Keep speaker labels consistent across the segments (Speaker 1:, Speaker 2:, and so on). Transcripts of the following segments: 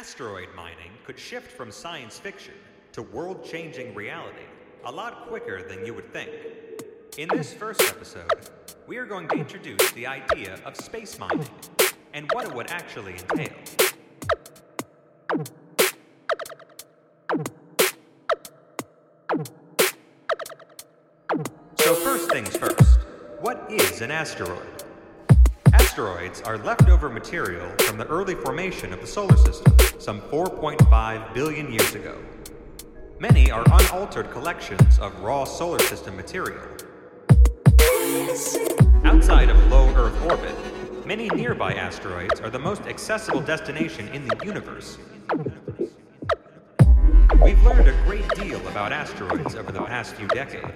Speaker 1: Asteroid mining could shift from science fiction to world changing reality a lot quicker than you would think. In this first episode, we are going to introduce the idea of space mining and what it would actually entail. So, first things first, what is an asteroid? Asteroids are leftover material from the early formation of the solar system, some 4.5 billion years ago. Many are unaltered collections of raw solar system material. Outside of low Earth orbit, many nearby asteroids are the most accessible destination in the universe. We've learned a great deal about asteroids over the past few decades.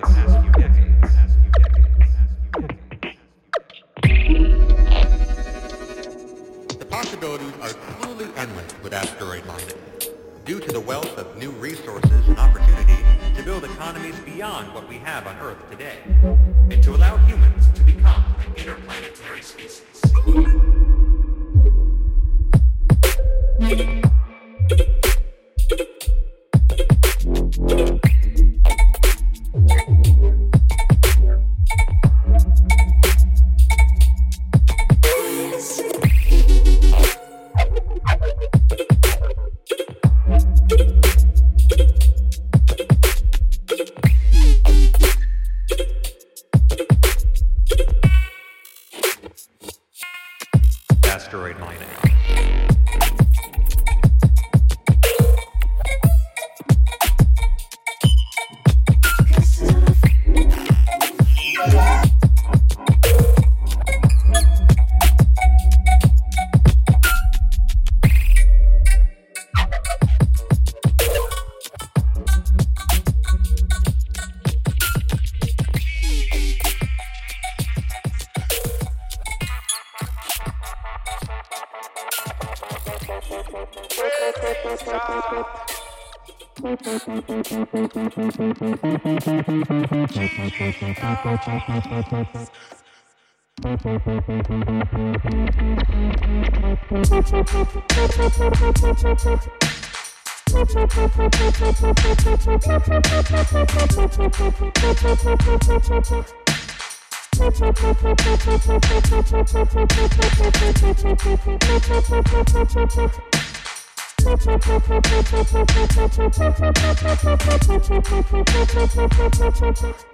Speaker 2: Due to the wealth of new resources and opportunity
Speaker 1: to build economies beyond what we have on Earth today, and to allow humans to become an interplanetary species.
Speaker 3: We're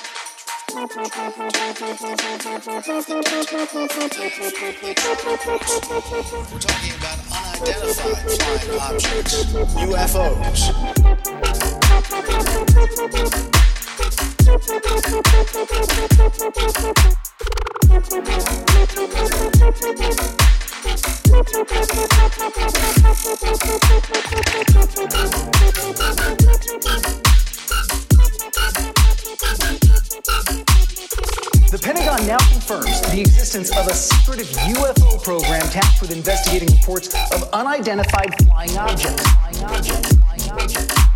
Speaker 3: talking about unidentified flying objects, UFOs.
Speaker 4: The Pentagon now confirms the existence of a secretive UFO program tasked with investigating reports of unidentified flying objects. Flying objects. Flying objects.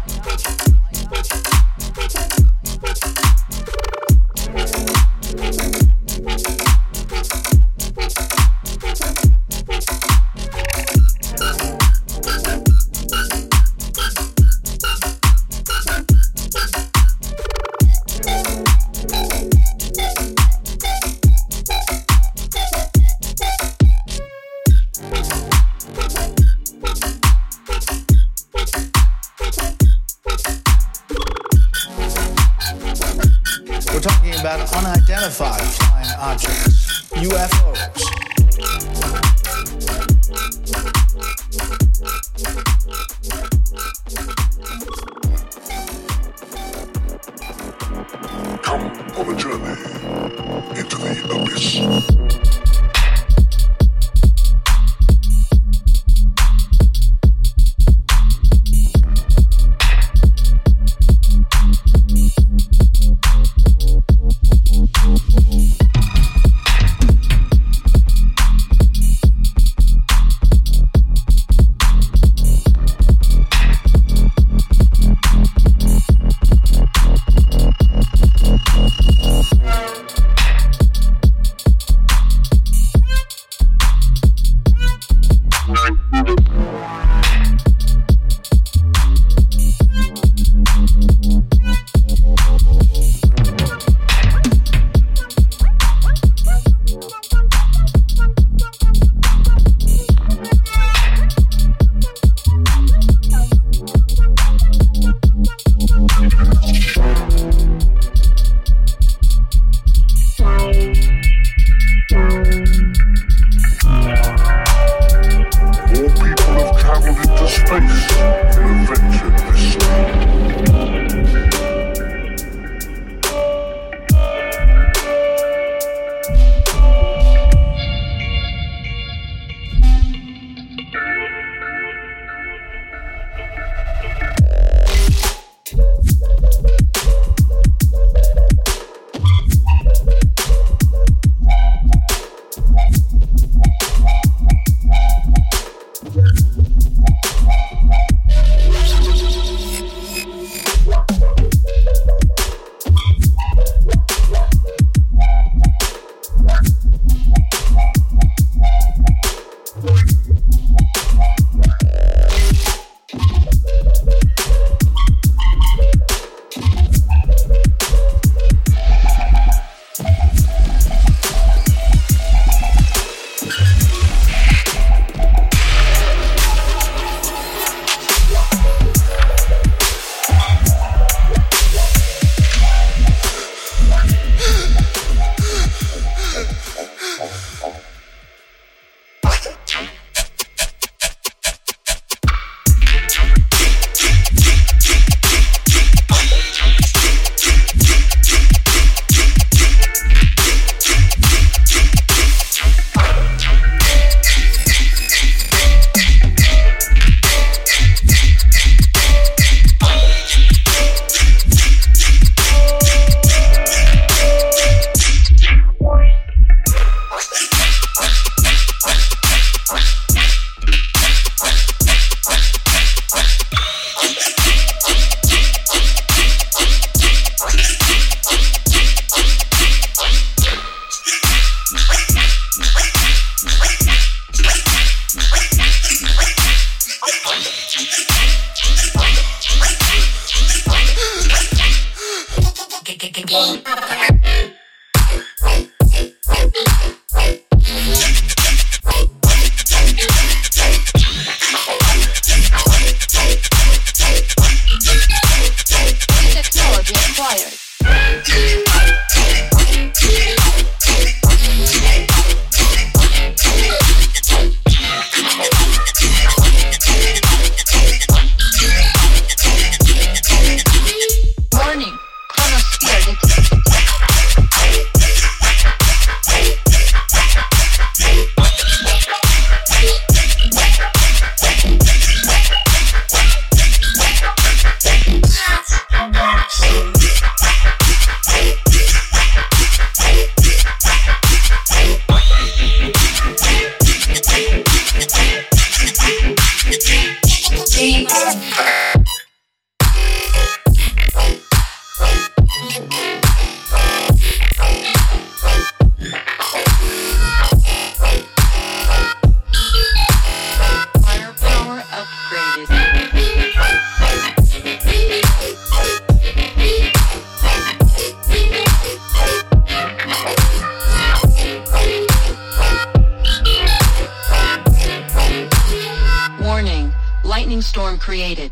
Speaker 3: lightning storm created.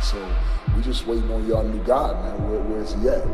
Speaker 3: So we just
Speaker 5: waiting on
Speaker 6: y'all new God,
Speaker 7: man. Where, where's he at?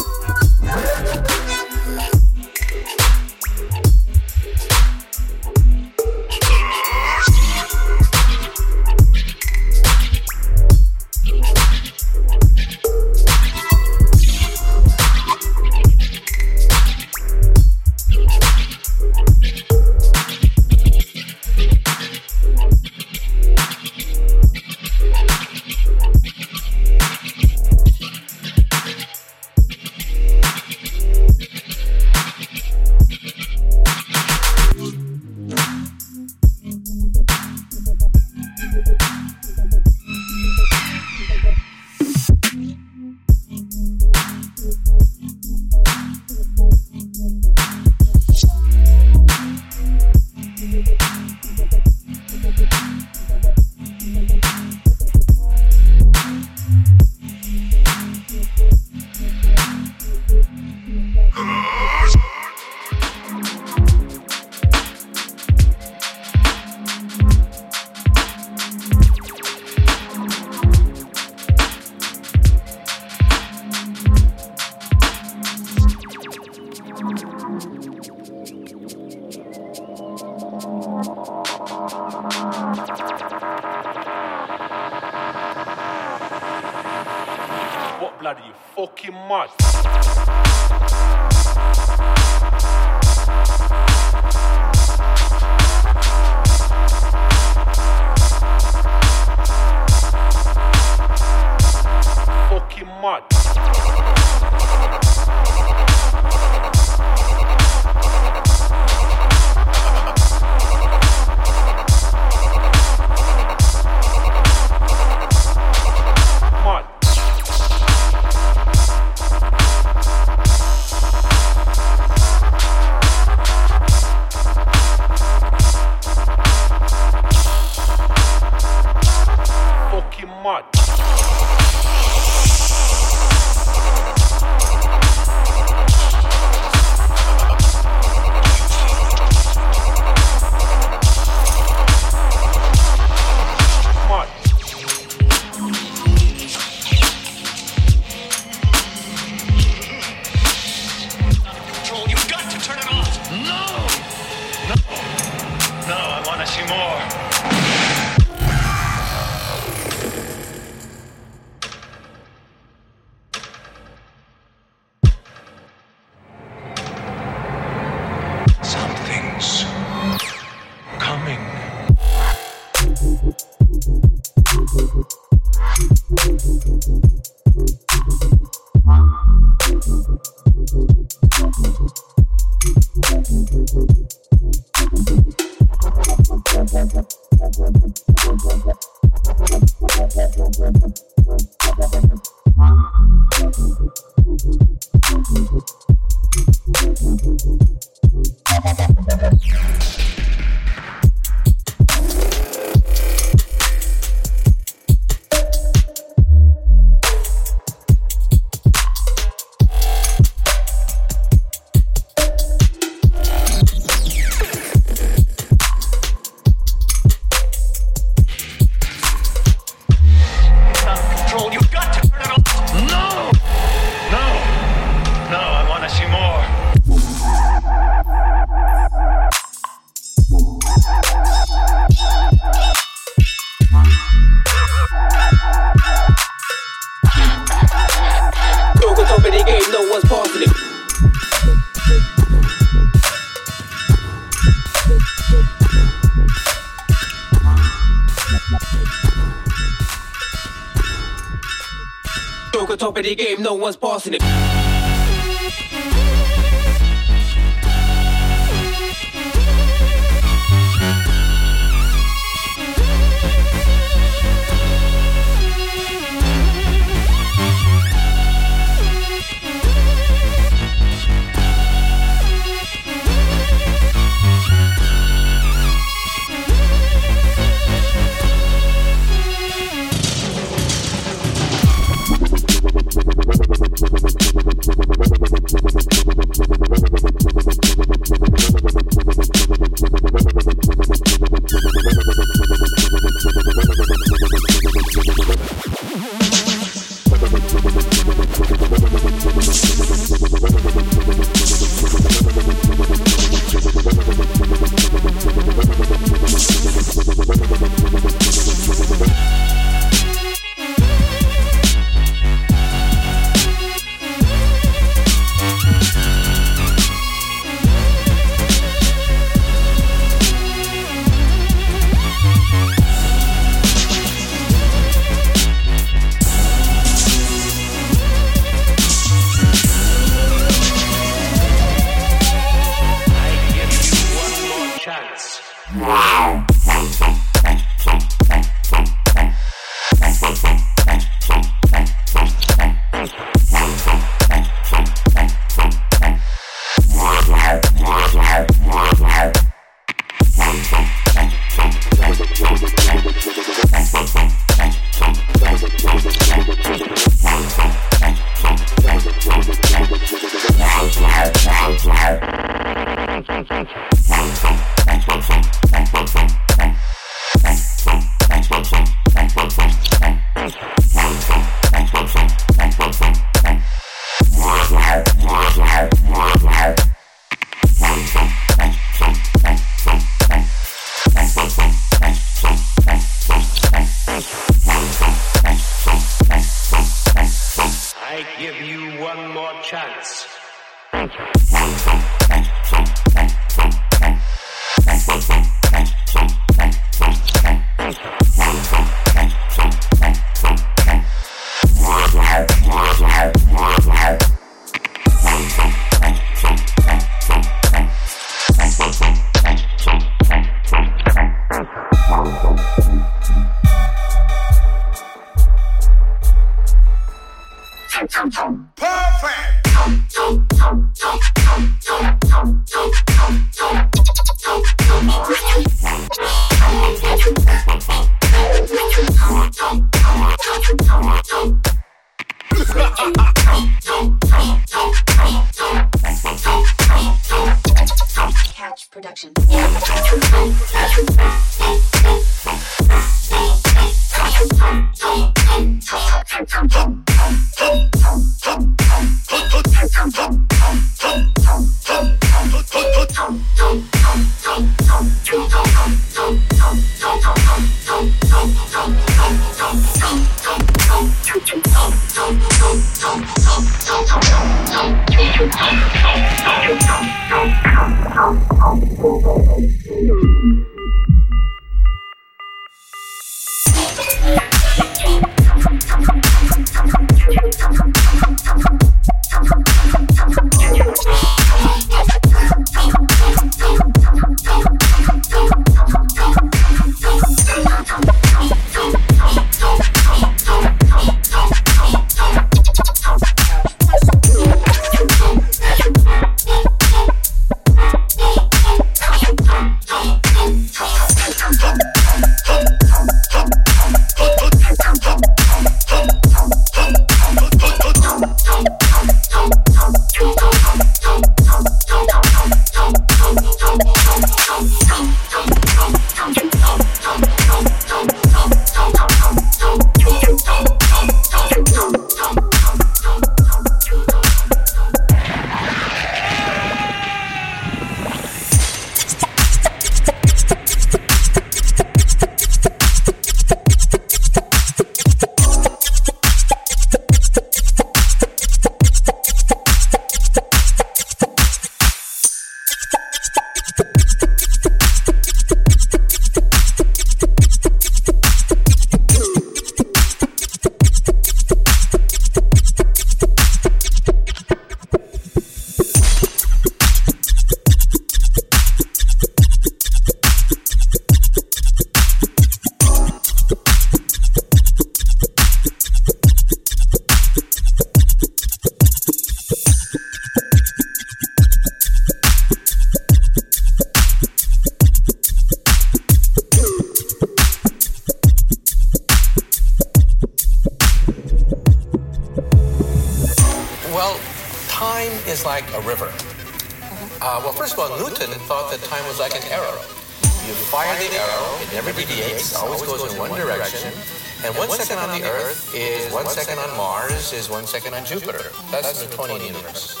Speaker 7: second on Jupiter. That's the Newtonian universe.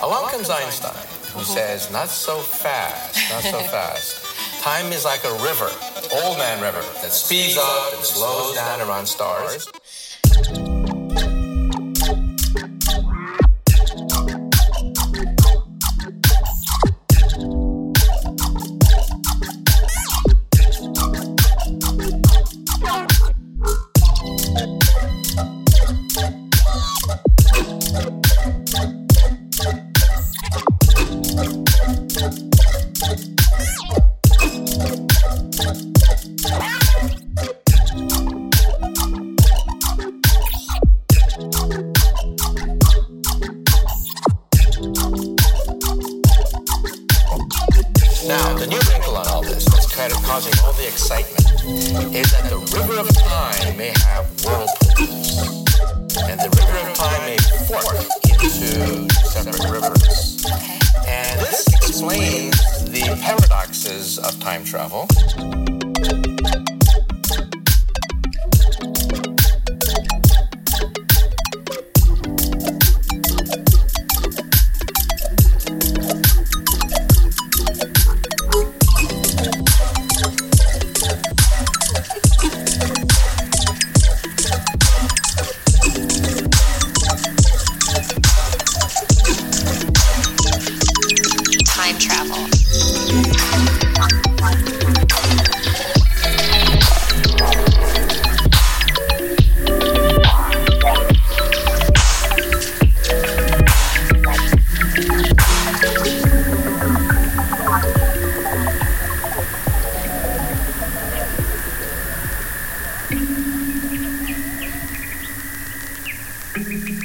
Speaker 7: Along comes Einstein, who says, Not so fast, not so fast. Time is like a river, old man river, that speeds up and slows down around stars.